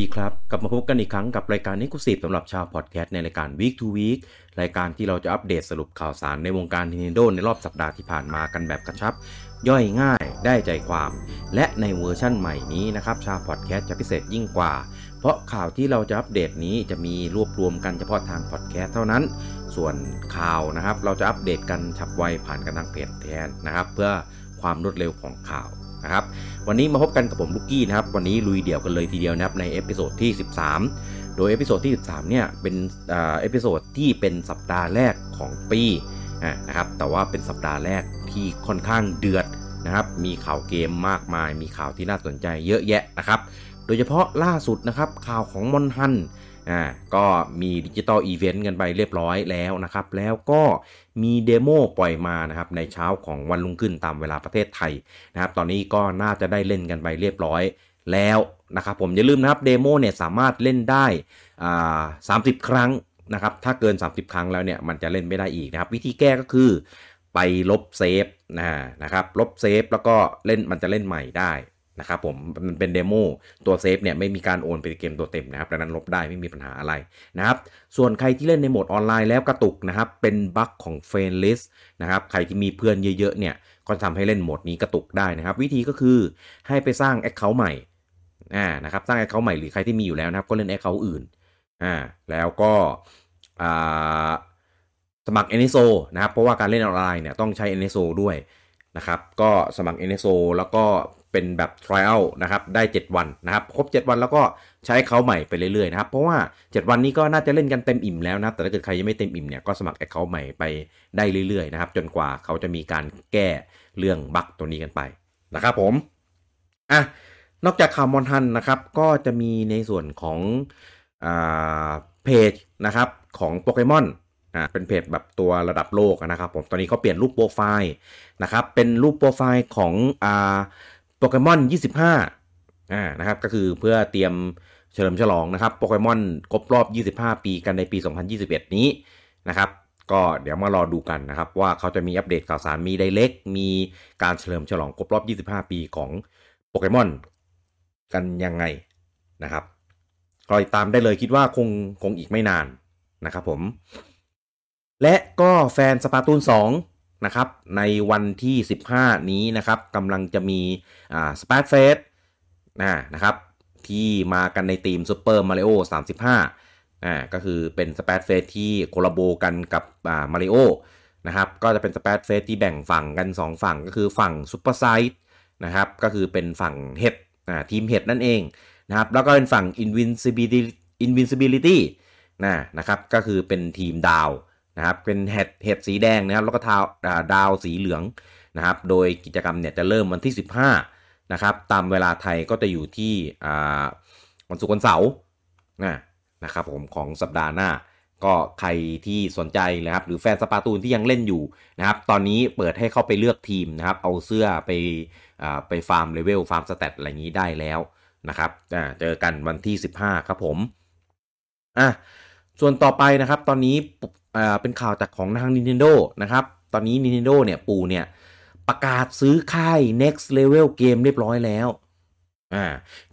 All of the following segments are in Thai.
ดีครับ กลับมาพบกันอีกครั้งกับรายการนิคุสิบสำหรับชาวพอดแคสต์ในรายการ Week to Week รายการที่เราจะอัปเดตสรุปข่าวสารในวงการ Nintendo ในรอบสัปดาห์ที่ผ่านมากันแบบกระชับ ย่อยง่ายได้ใจความ และในเวอร์ชั่นใหม่นี้นะครับ ชาวพอดแคสต์จะพิเศษยิ่งกว่า เพราะข่าวที่เราจะอัปเดตนี้จะมีรวบรวมกันเฉพาะทางพอดแคสต์เท่านั้น ส่วนข่าวนะครับ เราจะอัปเดตกันฉับไวผ่านกันทางเพจแทนนะครับ เพื่อความรวดเร็วของข่าวนะครับ วันนี้มาพบกันกับผมลูกกี้นะครับ วันนี้ลุยเดี่ยวกันเลยทีเดียวนะครับใน episode ที่ 13 โดย episode ที่ 13 เนี่ยเป็น episode ที่เป็นสัปดาห์แรกของปีนะครับแต่ว่าเป็นสัปดาห์แรกที่ค่อนข้างเดือดนะครับ มีข่าวเกมมากมาย มีข่าวที่น่าสนใจเยอะแยะนะครับ โดยเฉพาะล่าสุดนะครับข่าวของมอนฮัน อ่าก็มี digital event กันไปเรียบร้อยแล้วนะครับ แล้วก็มี demo ปล่อยมานะครับในเช้าของวันรุ่งขึ้นตามเวลาประเทศไทยนะครับ ตอนนี้ก็น่าจะได้เล่นกันไปเรียบร้อยแล้วนะครับ ผมอย่าลืมนะครับ demo เนี่ยสามารถเล่นได้อ่าสามสิบครั้งนะครับ ถ้าเกิน 30 ครั้งแล้วเนี่ยมันจะเล่นไม่ได้อีกนะครับ วิธีแก้ก็คือไปลบ save นะนะครับ ลบ save แล้วก็เล่นมันจะเล่นใหม่ได้ นะครับผมมันเป็น demo ตัว save เนี่ยไม่มีการโอนไปเกมตัวเต็มนะครับดังนั้นลบได้ไม่มีปัญหาอะไรนะครับส่วนใครที่เล่นในโหมดออนไลน์แล้วกระตุกนะครับเป็นบั๊กของ friend list นะครับใครที่มีเพื่อนเยอะๆเนี่ยก็ทำให้เล่นโหมดนี้กระตุกได้นะครับ วิธีก็คือให้ไปสร้าง account ใหม่อ่านะครับสร้าง account ใหม่หรือใครที่มีอยู่แล้วนะครับก็เล่น account อื่นอ่าแล้วก็อ่าสมัคร NSO นะครับเพราะว่าการเล่นออนไลน์เนี่ยต้องใช้ NSO ด้วยนะครับก็สมัคร NSO แล้วก็ เป็นแบบ trial นะครับ ได้ 7 วันนะครับ ครบ 7 วันแล้วก็ใช้เขาใหม่ไปเรื่อยๆนะครับ เพราะว่า 7 วันนี้ก็น่าจะเล่นกันเต็มอิ่มแล้วนะ แต่ถ้าเกิดใครยังไม่เต็มอิ่มเนี่ย ก็สมัคร account ใหม่ไปได้เรื่อยๆนะครับ จนกว่าเขาจะมีการแก้เรื่องบั๊กตัวนี้กันไปนะครับผม อะ นอกจากข่าวมอนฮันนะครับ ก็จะมีในส่วนของอ่าเพจนะครับของโปเกมอนอ่าเป็นเพจแบบตัวระดับโลกนะครับผม ตอนนี้เขาเปลี่ยนรูปโปรไฟล์นะครับ เป็นรูปโปรไฟล์ของอ่า โปเกมอน 25อ่านะครับก็คือเพื่อเตรียมเฉลิมฉลองนะครับโปเกมอนครบรอบ 25 ปีกันในปี 2021 นี้นะครับก็เดี๋ยวมารอดูกันนะครับ ว่าเขาจะมีอัปเดตข่าวสารมีไดเล็ก มีการเฉลิมฉลองครบรอบ 25 ปีของโปเกมอนกันยังไงนะครับคอยตามได้เลยคิดว่าคงคงอีกไม่นานนะครับผม และก็แฟน Splatoon 2 นะครับในวันที่ 15 นี้นะครับกำลังจะมีอ่า Splatfest นะนะครับที่มากันในทีม Super Mario 35อ่าก็คือเป็น Splatfest ที่ collab กันกับอ่ามาริโอนะครับก็จะเป็น Splatfest ที่แบ่งฝั่งกัน 2 ฝั่งก็คือฝั่ง Super size นะครับก็คือเป็นฝั่งเห็ดอ่าทีมเห็ดนั่นเองนะครับแล้วก็เป็นฝั่ง Invincibility Invincibility นะนะครับก็คือเป็นทีมดาว นะครับเป็นเห็ดเห็ดสีแดงนะครับแล้วก็ทาวดาวสีเหลืองนะครับโดยกิจกรรมเนี่ยจะเริ่มวันที่ 15นะครับตามเวลาไทยก็จะอยู่ที่วันศุกร์วันเสาร์นะนะครับผมของสัปดาห์หน้า ก็ใครที่สนใจนะครับหรือแฟน Splatoon ที่ยังเล่นอยู่นะครับตอนนี้เปิดให้เข้าไปเลือกทีมนะครับเอาเสื้อไปไปฟาร์มเลเวลฟาร์ม stat อะไรนี้ได้แล้วนะครับเจอกันวันที่ 15 ครับผมอะ ส่วนต่อไปนะครับตอนนี้เป็นข่าวจากของทาง Nintendo นะครับ ตอนนี้ Nintendo เนี่ยปู่เนี่ยประกาศซื้อค่าย Next Level Game เรียบร้อยแล้วอ่า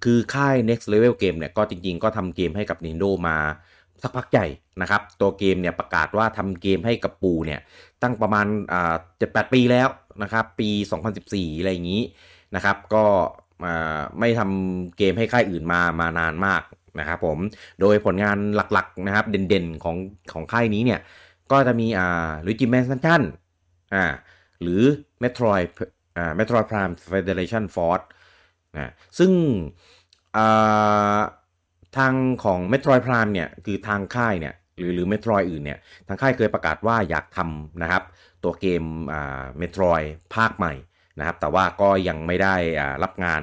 คือค่าย Next Level Game เนี่ยก็จริงๆ ก็ทำเกมให้กับ Nintendo มาสักพักใหญ่นะครับ ตัวเกมเนี่ยประกาศว่าทำเกมให้กับปู่เนี่ยตั้งประมาณอ่าเจ็ดแปดปีแล้วนะครับปี 2014 อะไรอย่างนี้นะครับ ก็ไม่ทำเกมให้ค่ายอื่นมามานานมาก นะครับผม โดยผลงานหลักๆนะครับเด่นๆของของค่ายนี้เนี่ย ก็จะมีอ่า Luigi's Mansion อ่าหรือ Metroid อ่า Metroid Prime Federation Force นะซึ่งอ่าทางของ Metroid Prime เนี่ยคือทางค่ายเนี่ยหรือหรือ Metroid อื่นเนี่ยทางค่ายเคยประกาศว่าอยากทำนะครับ ตัวเกมอ่า Metroid ภาคใหม่นะครับ แต่ว่าก็ยังไม่ได้อ่ารับงาน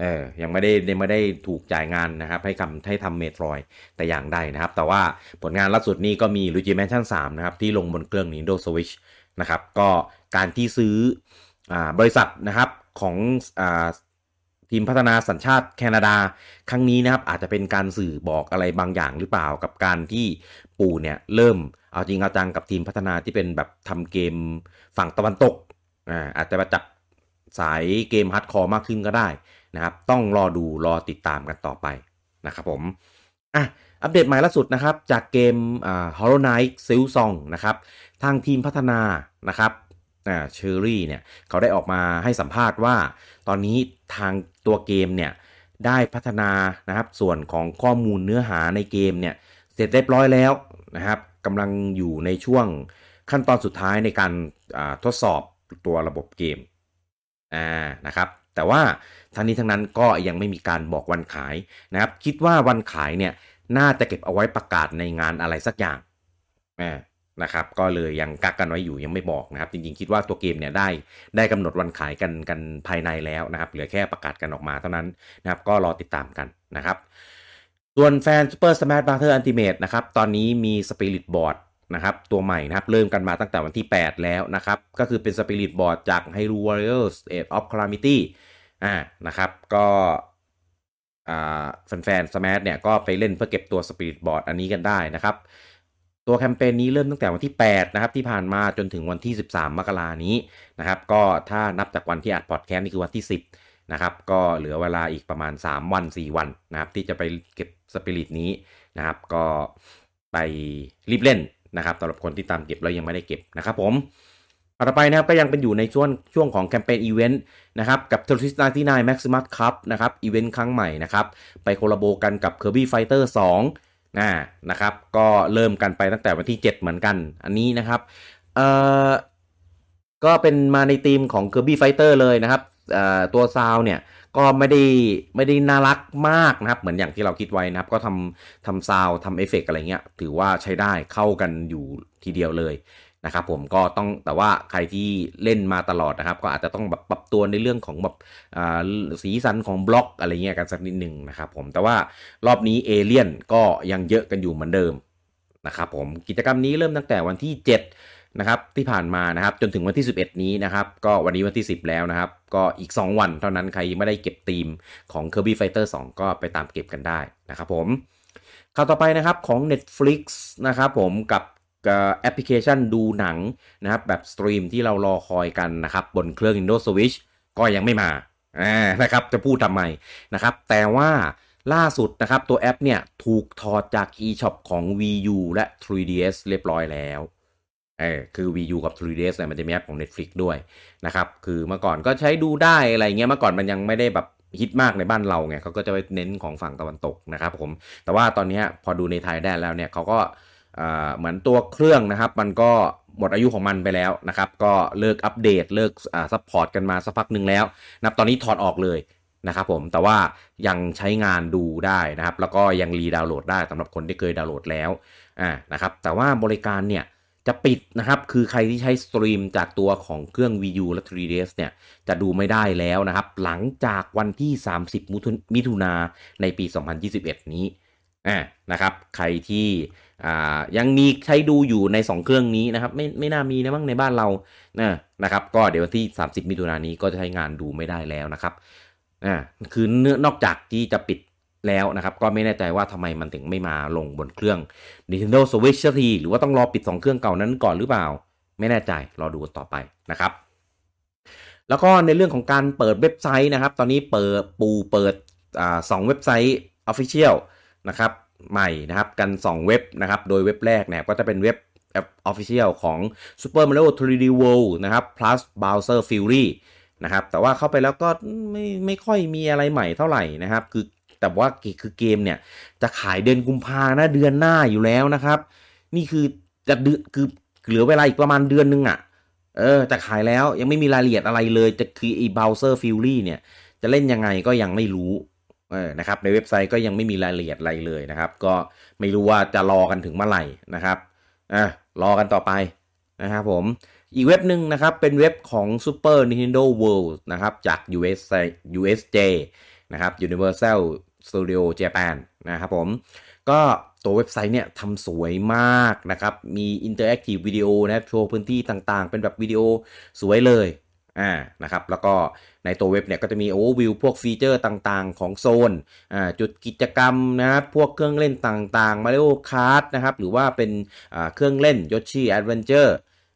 เออยังไม่ได้ไม่ได้ถูกจ่ายงานนะครับ ให้ทำให้ทำเมโทรยแต่อย่างใดนะครับ แต่ว่าผลงานล่าสุดนี้ก็มี Luigi Mansion 3 นะครับ ที่ลงบนเครื่อง Nintendo Switch นะครับ ก็การที่ซื้ออบริษัทนะครับของอทีมพัฒนาสัญชาติแคนาดา ครั้งนี้นะครับ อาจจะเป็นการสื่อบอกอะไรบางอย่างหรือเปล่ากับการที่ปู่เนี่ยเริ่มเอาจริงเอาจังกับทีมพัฒนาที่เป็นแบบทำเกมฝั่งตะวันตกอาอาจจะมาจับสายเกม hardcore มากขึ้นก็ได้ นะครับ ต้องรอดูรอติดตามกันต่อไปนะครับผมอะอัปเดตใหม่ล่าสุดนะครับจากเกมอ่า Hollow Knight s i l s o n g นะครับทางทีมพัฒนานะครับอ่า Cherry เนี่ยเขาได้ออกมาให้สัมภาษณ์ว่า ตอนนี้ทางตัวเกมเนี่ยได้พัฒนานะครับส่วนของข้อมูลเนื้อหาในเกมเนี่ยเสร็จเรียบร้อยแล้วนะครับกำลังอยู่ในช่วงขั้นตอนสุดท้ายในการทดสอบตัวระบบเกมอ่านะครับแต่ว่า ทั้งนี้ทั้งนั้นก็ยังไม่มีการบอกวันขายนะครับ คิดว่าวันขายเนี่ยน่าจะเก็บเอาไว้ประกาศในงานอะไรสักอย่างนะครับ ก็เลยยังกักกันไว้อยู่ยังไม่บอกนะครับ จริงๆคิดว่าตัวเกมเนี่ยได้ได้กำหนดวันขายกันกันภายในแล้วนะครับ เหลือแค่ประกาศกันออกมาเท่านั้นนะครับ ก็รอติดตามกันนะครับ ส่วนแฟน Super Smash Bros. Ultimate นะครับ ตอนนี้มี Spirit Board นะครับตัวใหม่นะครับ เริ่มกันมาตั้งแต่วันที่ 8 แล้วนะครับ ก็คือเป็น Spirit Board จาก Hyrule Warriors Age of Calamity อ่านะครับ ก็แฟนๆ Smash เนี่ยก็ไปเล่นเพื่อเก็บตัว Spirit Board อันนี้กันได้นะครับ ตัวแคมเปญนี้เริ่มตั้งแต่วันที่ 8 นะครับ ที่ผ่านมาจนถึงวันที่ 13 มกรานี้นะครับ ก็ถ้านับจากวันที่อัดพอดแคสต์นี่คือวันที่ 10 นะครับ ก็เหลือเวลาอีกประมาณ 3 วัน 4 วันนะครับ ที่จะไปเก็บสปิริตนี้นะครับ ก็ไปรีบเล่นนะครับสำหรับคนที่ตามเก็บแล้วยังไม่ได้เก็บนะครับผม ต่อไปนะครับก็ยังเป็นอยู่ในช่วงช่วงของแคมเปญอีเวนต์นะครับกับ t e r r i s t 99 Maximus Cup นะครับอีเวนต์ครั้งใหม่นะครับไป collab กันกับ Kirby Fighter 2นะนะครับก็เริ่มกันไปตั้งแต่วันที่ 7 เหมือนกันอันนี้นะครับเอ่อก็เป็นมาในทีมของ Kirby Fighter เลยนะครับเอ่อตัวซาวเนี่ย ก็ไม่ได้ไม่ได้น่ารักมากนะครับ เหมือนอย่างที่เราคิดไว้นะครับ ก็ทำทำซาวทำเอฟเฟกอะไรเงี้ย ถือว่าใช้ได้เข้ากันอยู่ทีเดียวเลยนะครับผมก็ต้องแต่ว่าใครที่เล่นมาตลอดนะครับ ก็อาจจะต้องแบบปรับตัวในเรื่องของแบบสีสันของบล็อกอะไรเงี้ยกันสักนิดหนึ่งนะครับผมแต่ว่ารอบนี้เอเลียนก็ยังเยอะกันอยู่เหมือนเดิมนะครับผมกิจกรรมนี้เริ่มตั้งแต่วันที่ 7 นะครับที่ผ่านมานะครับจนถึงวันที่ 11 นี้นะครับก็วันนี้วันที่ 10 แล้วนะครับ ก็อีก 2 วันเท่านั้นใครไม่ได้เก็บทีมของ Kirby Fighter 2 ก็ไปตามเก็บกันได้นะครับผมข่าวต่อไปนะครับของ Netflix นะครับผมกับแอปพลิเคชันดูหนังนะครับแบบ stream ที่เรารอคอยกันนะครับบนเครื่อง Nintendo Switch ก็ยังไม่มานะครับจะพูดทำไมนะครับแต่ว่าล่าสุดนะครับตัวแอปเนี่ยถูกถอดจาก eShop ของ Wii U และ 3DS เรียบร้อยแล้ว เออคือ Wii U กับ 3DS เนี่ยมันจะมีแอปของ Netflix ด้วยนะครับ คือเมื่อก่อนก็ใช้ดูได้อะไรเงี้ยเมื่อก่อนมันยังไม่ได้แบบฮิตมากในบ้านเราไงเขาก็จะไปเน้นของฝั่งตะวันตกนะครับผม แต่ว่าตอนนี้พอดูในไทยได้แล้วเนี่ยเขาก็เหมือนตัวเครื่องนะครับ มันก็หมดอายุของมันไปแล้วนะครับ ก็เลิกอัปเดตเลิก support กันมาสักพักหนึ่งแล้วนับตอนนี้ถอดออกเลยนะครับผมแต่ว่ายังใช้งานดูได้นะครับ แล้วก็ยัง redownload ได้สำหรับคนที่เคยดาวน์โหลดแล้วอ่านะครับแต่ว่าบริการเนี่ย จะปิดนะครับ คือใครที่ใช้ stream จากตัวของเครื่อง Wii U และ 3DS เนี่ย จะดูไม่ได้แล้วนะครับ หลังจากวันที่ 30 มิถุนาในปี 2021 นี้อ่านะครับ ใครที่อ่ายังมีใช้ดูอยู่ใน 2 เครื่องนี้นะครับ ไม่ไม่น่ามีนะมั้งในบ้านเรานะนะครับ ก็เดี๋ยววันที่ 30 มิถุนายนนี้ก็จะใช้งานดูไม่ได้แล้วนะครับอ่าคือเนื้อนอกจากที่จะปิด แล้วนะครับ ก็ไม่แน่ใจว่าทำไมมันถึงไม่มาลงบนเครื่อง Nintendo Switch ทีหรือว่าต้องรอปิด 2 เครื่องเก่านั้นก่อนหรือเปล่า ไม่แน่ใจรอดูต่อไปนะครับ แล้วก็ในเรื่องของการเปิดเว็บไซต์นะครับ ตอนนี้เปิดปูเปิดอ่าสองเว็บไซต์ Official นะครับใหม่นะครับกัน 2 เว็บนะครับ โดยเว็บแรกเนี่ยก็จะเป็นเว็บออฟฟิเชียลของ Super Mario 3D World นะครับ plus Bowser Fury นะครับแต่ว่าเข้าไปแล้วก็ไม่ไม่ค่อยมีอะไรใหม่เท่าไหร่นะครับ คือ แต่ว่าคือเกมเนี่ยจะขายเดือนกุมภานะเดือนหน้าอยู่แล้วนะครับ นี่คือจะเดือนคือเหลือเวลาอีกประมาณเดือนนึงอะ่ะ เออจะขายแล้วยังไม่มีรายละเอียดอะไรเลยจะคือไอ้ Bowser Fury เนี่ย จะเล่นยังไงก็ยังไม่รู้นะครับในเว็บไซต์ก็ยังไม่มีรายละเอียดอะไรเลยนะครับ ก็ไม่รู้ว่าจะรอกันถึงเมื่อไหร่นะครับอะรอกันต่อไปนะครับผมอีกเว็บหนึ่งนะครับเป็นเว็บของ Super Nintendo World นะครับจาก US USJ นะครับ Universal Studio Japan นะครับผม ก็ตัวเว็บไซต์เนี่ยทำสวยมากนะครับ มี interactive video นะโชว์พื้นที่ต่างๆ เป็นแบบวิดีโอสวยเลยอ่านะครับแล้วก็ในตัวเว็บเนี่ยก็จะมีโอเวอร์วิวพวก feature ต่างๆ ของโซนอ่าจุดกิจกรรมนะครับพวกเครื่องเล่นต่างๆ Mario Kart นะครับหรือว่าเป็นอ่าเครื่องเล่น Yoshi Adventure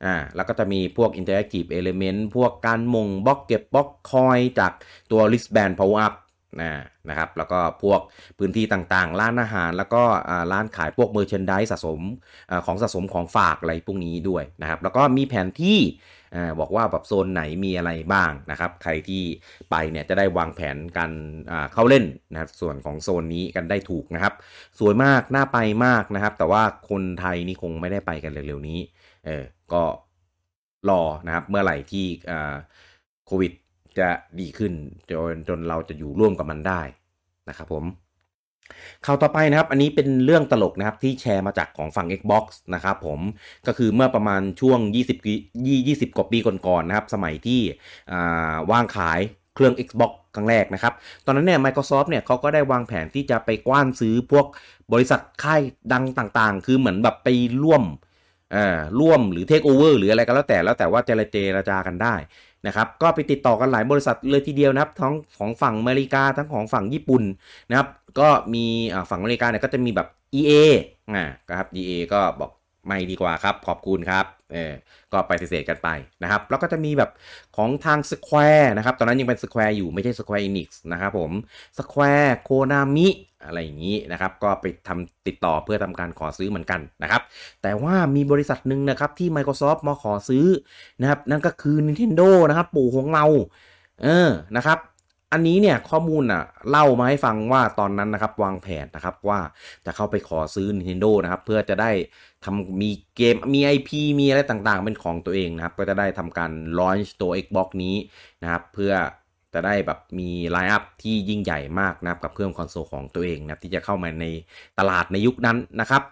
อ่าแล้วก็จะมีพวก Interactive Element พวกการโหม่งบล็อกเก็บบล็อก coin จากตัว Wristband Power Up นะนะครับ แล้วก็พวกพื้นที่ต่างๆ ร้านอาหาร แล้วก็ร้านขายพวก merchandise สะสมอของสะสมของฝากอะไรพวกนี้ด้วยนะครับ แล้วก็มีแผนที่บอกว่าแบบโซนไหนมีอะไรบ้างนะครับ ใครที่ไปเนี่ยจะได้วางแผนการเข้าเล่นนะครับส่วนของโซนนี้กันได้ถูกนะครับ สวยมากน่าไปมากนะครับ แต่ว่าคนไทยนี่คงไม่ได้ไปกันเร็วๆนี้เออก็รอนะครับเมื่อไหร่ที่โควิด จะดีขึ้นจนจนเราจะอยู่ร่วมกับมันได้นะครับผมข่าวต่อไปนะครับ อันนี้เป็นเรื่องตลกนะครับที่แชร์มาจากของฝั่ง Xbox นะครับผมก็คือเมื่อประมาณช่วง 20 20 กว่าปีก่อนๆนะครับ สมัยที่วางขายเครื่อง Xbox ครั้งแรกนะครับ ตอนนั้นเนี่ย Microsoft เนี่ยเขาก็ได้วางแผนที่จะไปกว้านซื้อพวกบริษัทค่ายดังต่างๆ คือเหมือนแบบไปร่วมร่วมหรือเทคโอเวอร์หรืออะไรก็แล้วแต่แล้วแต่ว่าเจรเจรจากันได้ นะครับก็ไปติดต่อกันหลายบริษัทเลยทีเดียวนะครับทั้งของฝั่งอเมริกาทั้งของฝั่งญี่ปุ่นนะครับก็มีฝั่งอเมริกาเนี่ยก็จะมีแบบ EA นะครับ EA ก็บอกไม่ดีกว่าครับขอบคุณครับ เออก็ไปเสษกันไปนะครับ แล้วก็จะมีแบบของทาง Square นะครับ ตอนนั้นยังเป็น Square อยู่ไม่ใช่ Square Enix นะครับผม Square Konami อะไรอย่างนี้นะครับ ก็ไปทำติดต่อเพื่อทำการขอซื้อเหมือนกันนะครับ แต่ว่ามีบริษัทหนึ่งนะครับที่ Microsoft มาขอซื้อนะครับ นั่นก็คือ Nintendo นะครับ ปู่ของเรา เออนะครับ อันนี้เนี่ยข้อมูลอะเล่ามาให้ฟังว่าตอนนั้นนะครับวางแผนนะครับว่าจะเข้าไปขอซื้อ Nintendo นะครับเพื่อจะได้ทำมีเกมมี IP มีอะไรต่างๆ เป็นของตัวเองนะครับก็จะได้ทำการ launch ตัว Xbox นี้นะครับเพื่อจะได้แบบมีไลน์อัพที่ยิ่งใหญ่มากนะครับกับเครื่องคอนโซลของตัวเองนะที่จะเข้ามาในตลาดในยุคนั้นนะครับ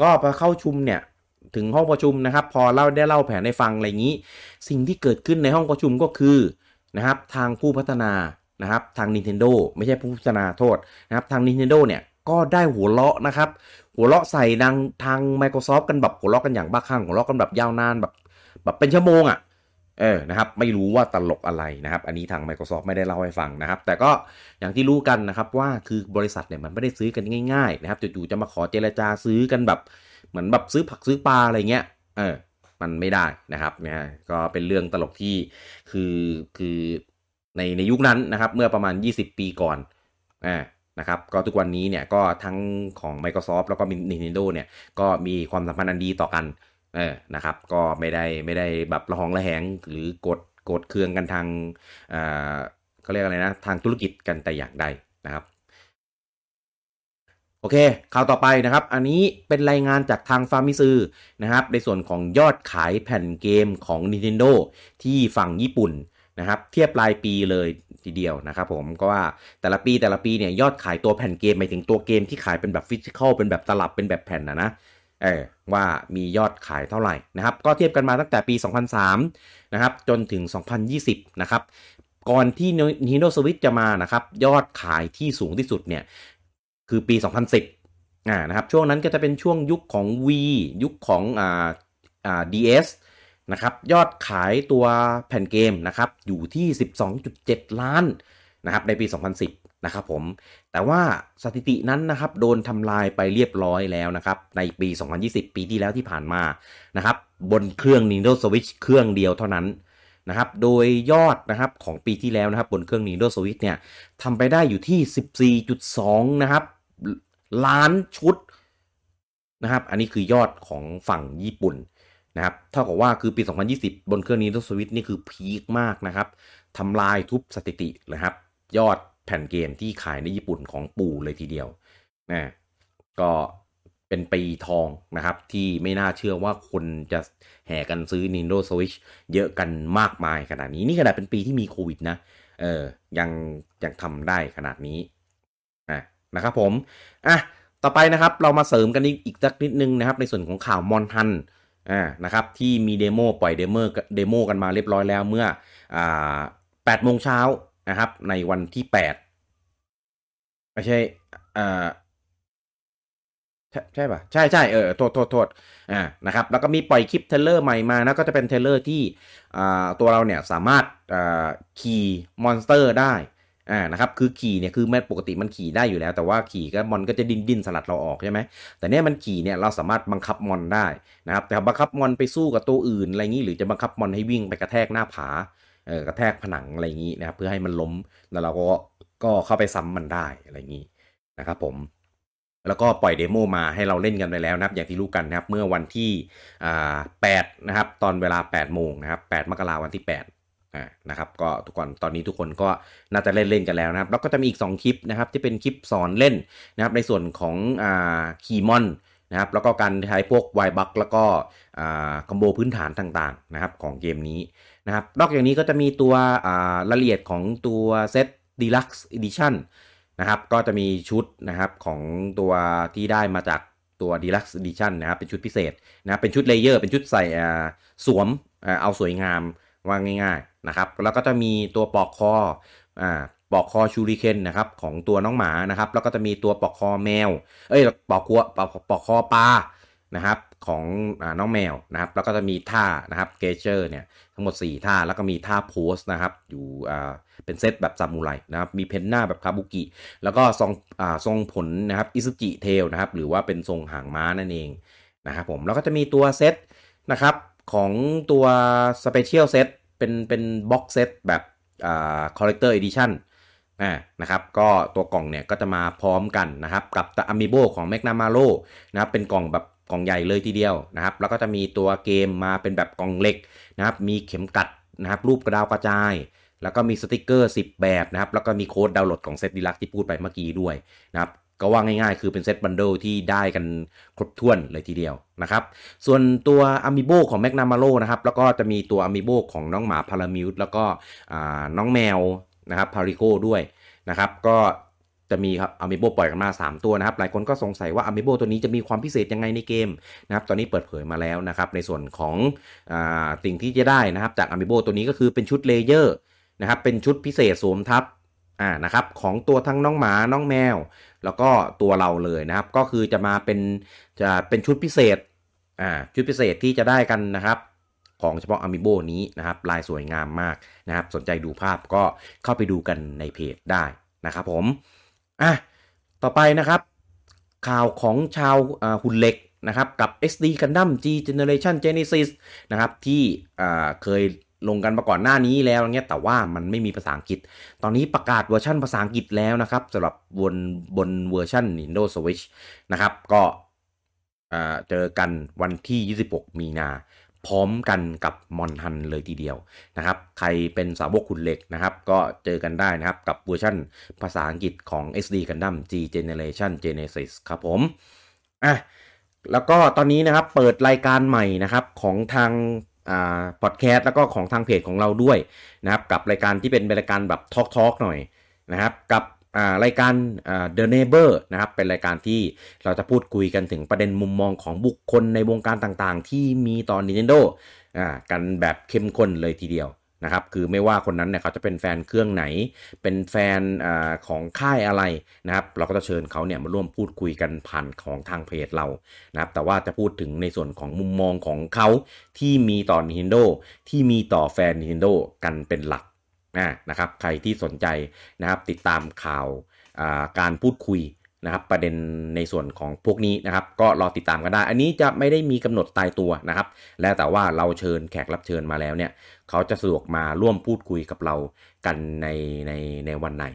ก็พอเข้าชุมเนี่ยถึงห้องประชุมนะครับ พอเล่าได้เล่าแผนให้ฟังอะไรอย่างนี้ สิ่งที่เกิดขึ้นในห้องประชุมก็คือนะครับทางผู้พัฒนา นะครับทาง Nintendo ไม่ใช่ผู้พัฒนาโทษนะครับทาง Nintendo เนี่ยก็ได้หัวเราะนะครับ หัวเราะใส่ดังทาง Microsoft กันแบบหัวเราะกันอย่างบ้าคลั่งหัวเราะกันแบบยาวนานแบบแบบเป็นชั่วโมงอะ่ะเออ นะครับ ไม่รู้ว่าตลกอะไรนะครับ อันนี้ทาง Microsoft ไม่ได้เล่าให้ฟังนะครับ แต่ก็อย่างที่รู้กันนะครับว่าคือบริษัทเนี่ยมันไม่ได้ซื้อกันง่ายๆนะครับ จู่ๆจะมาขอเจรจาซื้อกันแบบ เหมือนแบบซื้อผักซื้อปลาอะไรเงี้ย เออ มันไม่ได้นะครับ เนี่ย ก็เป็นเรื่องตลกที่คือคือ ในในยุคนั้นนะครับเมื่อประมาณ 20 ปีก่อนอ่านะครับก็ทุกวันนี้เนี่ยก็ทั้งของ Microsoft แล้วก็ Nintendo เนี่ยก็มีความสัมพันธ์อันดีต่อกันเออนะครับก็ไม่ได้ไม่ได้แบบระหองระแหงหรือกดกดเครื่องกันทางอ่าเขาเรียกอะไรนะทางธุรกิจกันแต่อย่างใดนะครับโอเคข่าวต่อไปนะครับ อันนี้เป็นรายงานจากทางฟาร์มิซือนะครับ ในส่วนของยอดขายแผ่นเกมของ Nintendo ที่ฝั่งญี่ปุ่น นะครับเทียบรายปีเลยทีเดียวนะครับผมก็ว่าแต่ละปีแต่ละปีเนี่ยยอดขายตัวแผ่นเกมหมายถึงตัวเกมที่ขายเป็นแบบฟิสิกอลเป็นแบบตลับเป็นแบบแผ่นนะนะเออว่ามียอดขายเท่าไหร่นะครับ ก็เทียบกันมาตั้งแต่ปี 2003 นะครับ จนถึง 2020 นะครับ ก่อนที่ Nintendo Switch จะมานะครับ ยอดขายที่สูงที่สุดเนี่ย คือปี 2010อ่านะครับช่วงนั้นก็จะเป็นช่วงยุคของ V ยุคของอ่าอ่า DS นะครับยอดขายตัวแผ่นเกมนะครับอยู่ที่ 12.7 ล้านนะครับในปี 2010 นะครับผม แต่ว่าสถิตินั้นนะครับโดนทำลายไปเรียบร้อยแล้วนะครับในปี 2020 ปีที่แล้วที่ผ่านมานะครับบนเครื่อง Nintendo Switch เครื่องเดียวเท่านั้นนะครับโดยยอดนะครับของปีที่แล้วนะครับบนเครื่อง Nintendo Switch เนี่ยทำไปได้อยู่ที่ 14.2 นะครับล้านชุดนะครับอันนี้คือยอดของฝั่งญี่ปุ่น นะครับเท่ากับว่าคือปี 2020 บนเครื่องนี้ตัวสวิตนี่คือพีคมากนะครับทำลายทุบสถิตินะครับ ยอดแผ่นเกมที่ขายในญี่ปุ่นของปู่เลยทีเดียวนะก็เป็นปีทองนะครับ ที่ไม่น่าเชื่อว่าคนจะแห่กันซื้อ Nintendo Switch เยอะกันมากมายขนาดนี้ นี่ขนาดเป็นปีที่มีโควิดนะ เออ ยังยังทำได้ขนาดนี้นะนะครับผม อะ ต่อไปนะครับเรามาเสริมกันอีกสักนิดนึงนะครับ ในส่วนของข่าวมอนฮัน อ่านะครับที่มี demo ปล่อย demo demo กันมาเรียบร้อยแล้วเมื่ออ่าแปดโมงเช้านะครับในวันที่แปดไม่ใช่อ่าใช่ใช่ป่ะใช่ใช่เออโทษโทษโทษอ่านะครับแล้วก็มีปล่อยคลิป trailer ใหม่มานะก็จะเป็น trailer ที่อ่าตัวเราเนี่ยสามารถอ่าขี่ monster ได้ อ่านะครับคือขี่เนี่ยคือแม้ปกติมันขี่ได้อยู่แล้ว แต่ว่าขี่ก็มอนก็จะดิ้นดิ้นสลัดเราออกใช่ไหมแต่เนี้ยมันขี่เนี่ยเราสามารถบังคับมอนได้นะครับแต่บังคับมอนไปสู้กับตัวอื่นอะไรงี้หรือจะบังคับมอนให้วิ่งไปกระแทกหน้าผาเออกระแทกผนังอะไรอย่างนี้นะครับเพื่อให้มันล้มแล้วเราก็ก็เข้าไปซ้ำมันได้อะไรอย่างนี้นะครับผมแล้วก็ปล่อยเดโมมาให้เราเล่นกันไปแล้วนะครับ อย่างที่รู้กันนะครับเมื่อวันที่อ่าแปดนะครับตอนเวลา 8 โมงนะครับ8มกราวันที่ 8 นะครับก็ทุกคนตอนนี้ทุกคนก็น่าจะเล่นเล่นกันแล้วนะครับ แล้วก็จะมีอีก 2 คลิปนะครับที่เป็นคลิปสอนเล่นนะครับในส่วนของอ่าคีมอนนะครับแล้วก็การใช้พวกไวบัคแล้วก็อ่าคอมโบพื้นฐานต่างๆนะครับของเกมนี้นะครับนอกจากนี้ก็จะมีตัวอ่ารายละเอียดของตัวเซต Deluxe Edition นะครับก็จะมีชุดนะครับของตัวที่ได้มาจากตัว Deluxe Edition นะครับเป็นชุดพิเศษนะเป็นชุด layer เป็นชุดใส่อ่าสวมอ่าเอาสวยงามว่าง่าย นะครับแล้วก็จะมีตัวปลอกคออ่าปลอกคอชูริเคนนะครับของตัวน้องหมานะครับ แล้วก็จะมีตัวปลอกคอแมว เอ้ยปลอกคัวปลอกปอกคอปลานะครับของอน้องแมวนะครับ แล้วก็จะมีท่านะครับ gesture เนี่ยทั้งหมด 4 ท่าแล้วก็มีท่า pose นะครับอยู่อ่าเป็นเซตแบบซามูไรนะครับมี paint หน้าแบบคาบุกิแล้วก็ทรงอ่าทรงผมนะครับ Izuchi tail นะครับหรือว่าเป็นทรงหางม้านั่นเองนะครับผมแล้วก็จะมีตัวเซตนะครับของตัวสเปเชียลเซต เป็นเป็น box set แบบอ่า collector edition อ่านะครับก็ตัวกล่องเนี่ยก็จะมาพร้อมกันนะครับกับอ i มิโบของ m มกนามาโ o นะครับเป็นกล่องแบบกล่องใหญ่เลยทีเดียวนะครับ แล้วก็จะมีตัวเกมมาเป็นแบบกล่องเล็กนะครับ มีเข็มกลัดนะครับรูปกระดาวกระจาย แล้วก็มีสติกเกอร์ 10 แบบนะครับ แล้วก็มีโค้ดดาวน์โหลดของเซต deluxe ที่พูดไปเมื่อกี้ด้วยนะครับ ก็ว่าง่ายๆ คือเป็นเซต bundle ที่ได้กันครบถ้วนเลยทีเดียวนะครับ ส่วนตัวอะมิโบของ m มกนามาโ o นะครับ แล้วก็จะมีตัว amiibo ของน้องหมา Palamute แล้วก็น้องแมวนะครับ Palico ด้วยนะครับ ก็จะมีครับอ m มิโบปล่อยกันมา 3 ตัวนะครับ หลายคนก็สงสัยว่าอ m มิโบตัวนี้จะมีความพิเศษยังไงในเกมนะครับ ตอนนี้เปิดเผยมาแล้วนะครับ ในส่วนของอสิ่งที่จะได้นะครับ จากอ m มิโบตัวนี้ก็คือเป็นชุด layer นะครับ เป็นชุดพิเศษสวมทับ อ่านะครับของตัวทั้งน้องหมาน้องแมว แล้วก็ตัวเราเลยนะครับ ก็คือจะมาเป็นจะเป็นชุดพิเศษอ่าชุดพิเศษที่จะได้กันนะครับ ของเฉพาะอ m มิโบนี้นะครับ ลายสวยงามมากนะครับ สนใจดูภาพก็เข้าไปดูกันในเพจได้นะครับผมอะต่อไปนะครับ ข่าวของชาวหุ่นเหล็กนะครับกับ SD Gundam G Generation Genesis นะครับที่เคย ลงกันมาก่อนหน้านี้แล้วเงี้ยแต่ว่ามันไม่มีภาษาอังกฤษ ตอนนี้ประกาศเวอร์ชันภาษาอังกฤษแล้วนะครับสำหรับบนบนเวอร์ชัน Nintendo Switch นะครับก็เจอกันวันที่ 26 มีนาพร้อมกันกับมอนฮันเลยทีเดียวนะครับ ใครเป็นสาวกคุณเหล็กนะครับ ก็เจอกันได้นะครับ กับเวอร์ชันภาษาอังกฤษของ SD Gundam G Generation Genesis ครับผมอะแล้วก็ตอนนี้นะครับเปิดรายการใหม่นะครับของทาง พอดแคสต์แล้วก็ของทางเพจของเราด้วยนะครับกับรายการที่เป็นรายการแบบทอล์กทอล์กหน่อยนะครับกับรายการ The Neighbor นะครับเป็นรายการที่เราจะพูดคุยกันถึงประเด็นมุมมองของบุคคลในวงการต่างๆ ที่มีต่อ Nintendo กันแบบเข้มข้นเลยทีเดียว นะครับคือไม่ว่าคนนั้นเนี่ยเขาจะเป็นแฟนเครื่องไหน เป็นแฟนอของค่ายอะไรนะครับ เราก็จะเชิญเขาเนี่ยมาร่วมพูดคุยกันผ่านของทางเพจเรานะครับ แต่ว่าจะพูดถึงในส่วนของมุมมองของเขาที่มีต่อ Nintendo ที่มีต่อแฟน Nintendo กันเป็นหลักนะครับ ใครที่สนใจนะครับติดตามข่าวการพูดคุย นะครับประเด็นในส่วนของพวกนี้นะครับ ก็รอติดตามกันได้ อันนี้จะไม่ได้มีกำหนดตายตัวนะครับ แล้วแต่ว่าเราเชิญแขกรับเชิญมาแล้วเนี่ยเขาจะสะดวกมาร่วมพูดคุยกับเรากันในในในวันไหน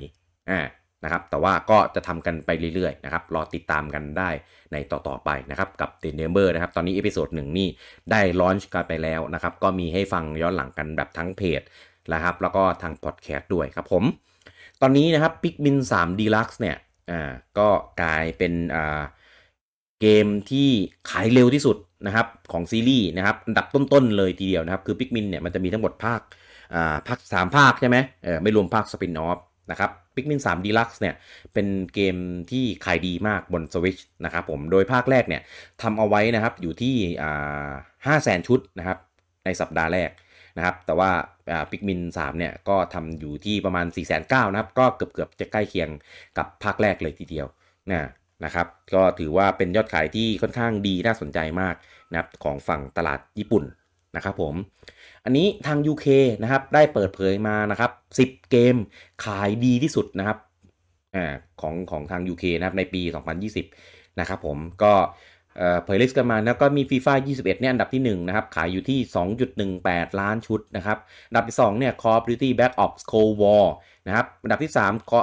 อ่านะครับ แต่ว่าก็จะทำกันไปเรื่อยๆนะครับ รอติดตามกันได้ในต่อๆไปนะครับ กับ The Number นะครับ ตอนนี้ episode หนึ่งนี่ได้ launch กันไปแล้วนะครับ ก็มีให้ฟังย้อนหลังกันแบบทั้งเพจนะครับ แล้วก็ทางพอดแคสต์ด้วยครับผม ตอนนี้นะครับ Pikmin 3 Deluxe เนี่ย อ่าก็กลายเป็นอ่าเกมที่ขายเร็วที่สุดนะครับของซีรีส์นะครับอันดับต้นๆเลยทีเดียวนะครับ คือ Pikmin เนี่ยมันจะมีทั้งหมดภาคอ่าภาค3ภาคใช่ไหมเออไม่รวมภาคสปินออฟนะครับ Pikmin 3 Deluxe เนี่ยเป็นเกมที่ขายดีมากบน Switch นะครับผมโดยภาคแรกเนี่ยทำเอาไว้นะครับอยู่ที่อ่าห้าแสนชุดนะครับในสัปดาห์แรก นะครับแต่ว่าพิกมิน3เนี่ยก็ทำอยู่ที่ประมาณ 4 9 0 0 0นะครับก็เกือบเกือบจะใกล้เคียงกับภาคแรกเลยทีเดียวนะนะครับก็ถือว่าเป็นยอดขายที่ค่อนข้างดีน่าสนใจมากนะครับของฝั่งตลาดญี่ปุ่นนะครับผมอันนี้ทาง UK นะครับได้เปิดเผยมานะครับ 10 เกมขายดีที่สุดนะครับของของทาง UK นะครับในปี 2020 นะครับผมก็ เผย list กันมาแล้วก็มีฟีฟ่า21 เนี่ยอันดับที่ 1 นะครับ ขายอยู่ที่ 2.18 ล้านชุดนะครับ อันดับที่ 2 เนี่ย Call of Duty Black Ops Cold War นะครับอันดับที่3ก็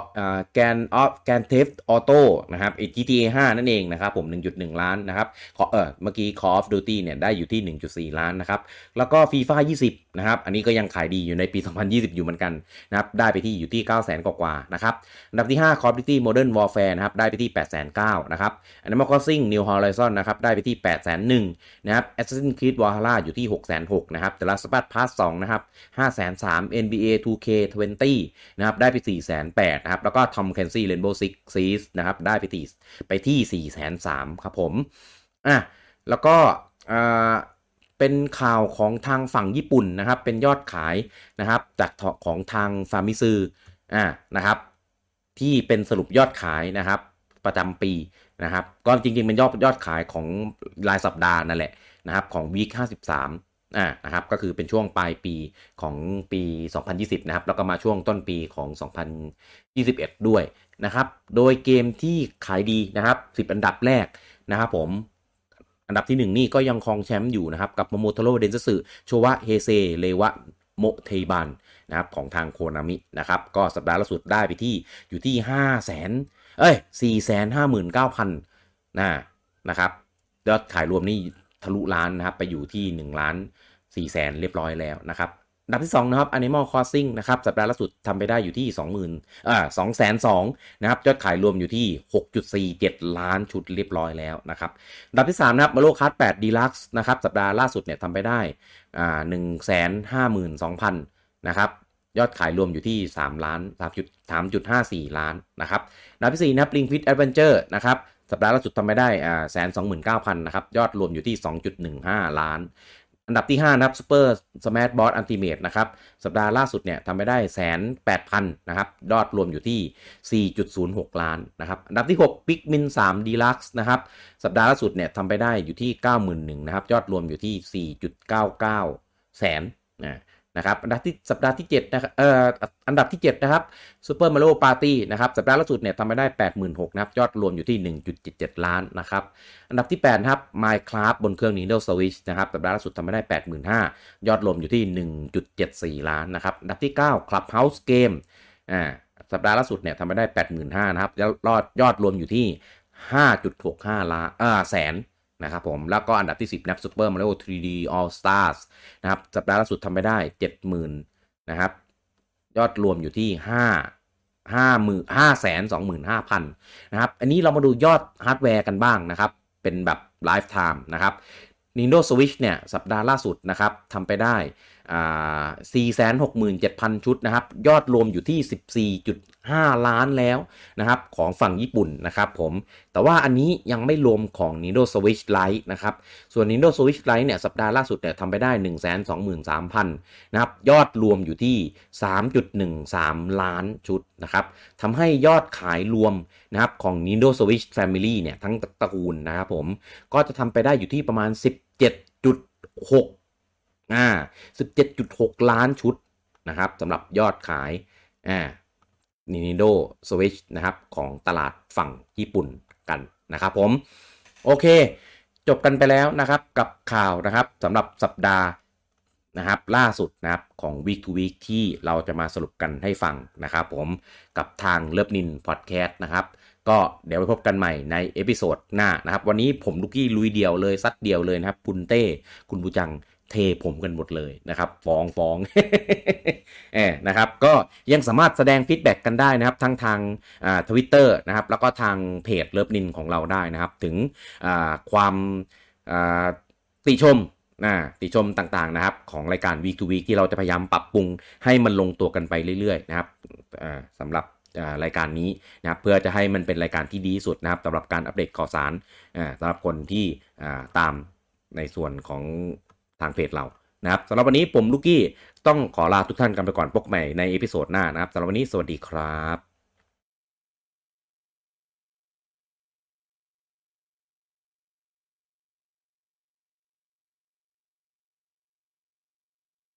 แกนออฟ Grand Theft Auto นะครับ GTA 5 นั่นเองนะครับผม 1.1 ล้านนะครับเออเมื่อกี้ Call of Duty เนี่ยได้อยู่ที่ 1.4 ล้านนะครับ แล้วก็ FIFA 20 นะครับ อันนี้ก็ยังขายดีอยู่ในปี 2020 อยู่เหมือนกันนะครับ ได้ไปที่อยู่ที่ 900,000 กว่าๆนะครับ อันดับที่ 5 Call of Duty Modern Warfare นะครับ ได้ไปที่ 809,000นะครับ Animal Crossing New Horizon นะครับ ได้ไปที่ 801,000นะครับ Assassin's Creed Valhalla อยู่ที่ 606,000นะครับ The Last of Us Part 2นะครับ503,000 NBA 2K20 นะครับได้ไป408,000นะครับ แล้วก็ Tom Clancy Rainbow Six Siege นะครับได้ไปที่ไปที่403,000ครับผมอะแล้วก็อ่าเป็นข่าวของทางฝั่งญี่ปุ่นนะครับ เป็นยอดขายนะครับจากของทาง Famitsu อ่านะครับ ที่เป็นสรุปยอดขายนะครับ ประจำปีนะครับ ก็จริงๆเป็นยอดยอดขายของรายสัปดาห์นั่นแหละนะครับของ week 53 อ่านะครับก็คือเป็นช่วงปลายปีของปี 2020 นะครับ แล้วก็มาช่วงต้นปีของ 2021 ด้วยนะครับ โดยเกมที่ขายดีนะครับ 10 อันดับแรกนะครับผมอันดับที่ 1 นี่ก็ยังครองแชมป์อยู่นะครับ กับโมโมทาโร่เดนเทตสึโชวะเฮเซเลวะโมเทบันนะครับของทางโคนามินะครับ ก็สัปดาห์ล่าสุดได้ไปที่อยู่ที่ 5 0 0แสนเอ้ย4 5 9 0 0 0นะนะครับยอดขายรวมนี่ ทะลุล้านนะครับไปอยู่ที่1ล้าน4แสนเรียบร้อยแล้วนะครับอันดับที่2นะครับ Animal Crossing นะครับสัปดาห์ล่าสุดทำไปได้อยู่ที่ 20,000อ่า2แสน2นะครับยอดขายรวมอยู่ที่ 6.47 ล้านชุดเรียบร้อยแล้วนะครับอันดับที่3นะครับ Mario Kart 8 Deluxe นะครับสัปดาห์ล่าสุดเนี่ยทำไปได้อ่า152,000นะครับยอดขายรวมอยู่ที่ 3 ล้าน3.54 ล้านนะครับอันดับที่4นะครับ Ring Fit Adventure นะครับ สัปดาห์ล่าสุดทำไปได้อ่าแสนสองหมื่นเก้าพันนะครับ ยอดรวมอยู่ที่ 2.15 ล้าน อันดับที่ 5 นะครับ Super Smash Bros Ultimate นะครับ สัปดาห์ล่าสุดเนี่ยทำไปได้แสนแปดพันนะครับ ยอดรวมอยู่ที่ 4.06 ล้านนะครับ อันดับที่6 Pikmin 3 Deluxe นะครับ สัปดาห์ล่าสุดเนี่ยทำไปได้อยู่ที่ 91,000นะครับ ยอดรวมอยู่ที่ 4.99 แสนนะ นะครับอันดับที่สัปดาห์ที่7นะครับเอ่ออันดับที่ 7 นะครับ Super Mario Party นะครับ สัปดาห์ล่าสุดเนี่ยทำไปได้ 86,000นะครับ ยอดรวมอยู่ที่ 1.77 ล้านนะครับ อันดับที่8นะครับ Minecraft บนเครื่อง Nintendo Switch นะครับ สัปดาห์ล่าสุดทำไปได้ 85,000 ยอดรวมอยู่ที่ 1.74 ล้านนะครับ อันดับที่ 9 Clubhouse Game อ่า สัปดาห์ล่าสุดเนี่ยทำไปได้ 85,000นะครับยอดยอดรวมอยู่ที่ 5.65 ล้านอ่าแสน นะครับผมแล้วก็อันดับที่ 10นะครับ Super Mario 3D All Stars นะครับสัปดาห์ล่าสุดทำไปได้ 70,000 นะครับ ยอดรวมอยู่ที่ 5 5 5 2 5 0 0 0นะครับ อันนี้เรามาดูยอดฮาร์ดแวร์กันบ้างนะครับ เป็นแบบ lifetime นะครับ Nintendo Switch เนี่ย สัปดาห์ล่าสุดนะครับทำไปได้ 467,000 ชุดนะครับ ยอดรวมอยู่ที่ 14.5 ล้านแล้วนะครับ ของฝั่งญี่ปุ่นนะครับผม แต่ว่าอันนี้ยังไม่รวมของ Nintendo Switch Lite นะครับ ส่วน Nintendo Switch Lite เนี่ย สัปดาห์ล่าสุดเนี่ยทำไปได้ 123,000 นะครับ ยอดรวมอยู่ที่ 3.13 ล้านชุดนะครับทำให้ยอดขายรวมนะครับของ Nintendo Switch Family เนี่ย ทั้งตระกูลนะครับผม ก็จะทำไปได้อยู่ที่ประมาณ 17.6 อ่า17.6 ล้านชุดนะครับสำหรับยอดขายอ่า Nintendo Switch นะครับของตลาดฝั่งญี่ปุ่นกันนะครับผมโอเค จบกันไปแล้วนะครับกับข่าวนะครับสำหรับสัปดาห์นะครับล่าสุดนะครับของ Week to Week ที่เราจะมาสรุปกันให้ฟังนะครับผมกับทางเลิฟนินพอดแคสต์นะครับ ก็เดี๋ยวไปพบกันใหม่ใน episode หน้านะครับ วันนี้ผมลูกี้ลุยเดียวเลยซัดเดียวเลยนะครับ คุณเต้ คุณบูจัง เทผมกันหมดเลยนะครับ ฟ้องฟ้องเออนะครับ ก็ยังสามารถแสดง feedback กันได้นะครับ ทั้งทางทวิตเตอร์นะครับ แล้วก็ทางเพจเลิฟนินของเราได้นะครับ ถึงความติชมนะติชมต่างๆนะครับ ของรายการ Week to Week ที่เราจะพยายามปรับปรุงให้มันลงตัวกันไปเรื่อยๆนะครับสำหรับรายการนี้นะครับเพื่อจะให้มันเป็นรายการที่ดีสุดนะครับสำหรับการอัปเดตข่าวสารสำหรับคนที่ตามในส่วนของ ทางเพจเรานะครับสำหรับวันนี้ผมลูกี้ต้องขอลาทุกท่านกันไปก่อนพบใหม่ใน episode หน้านะครับสำหรับวันนี้สวัสดีครับ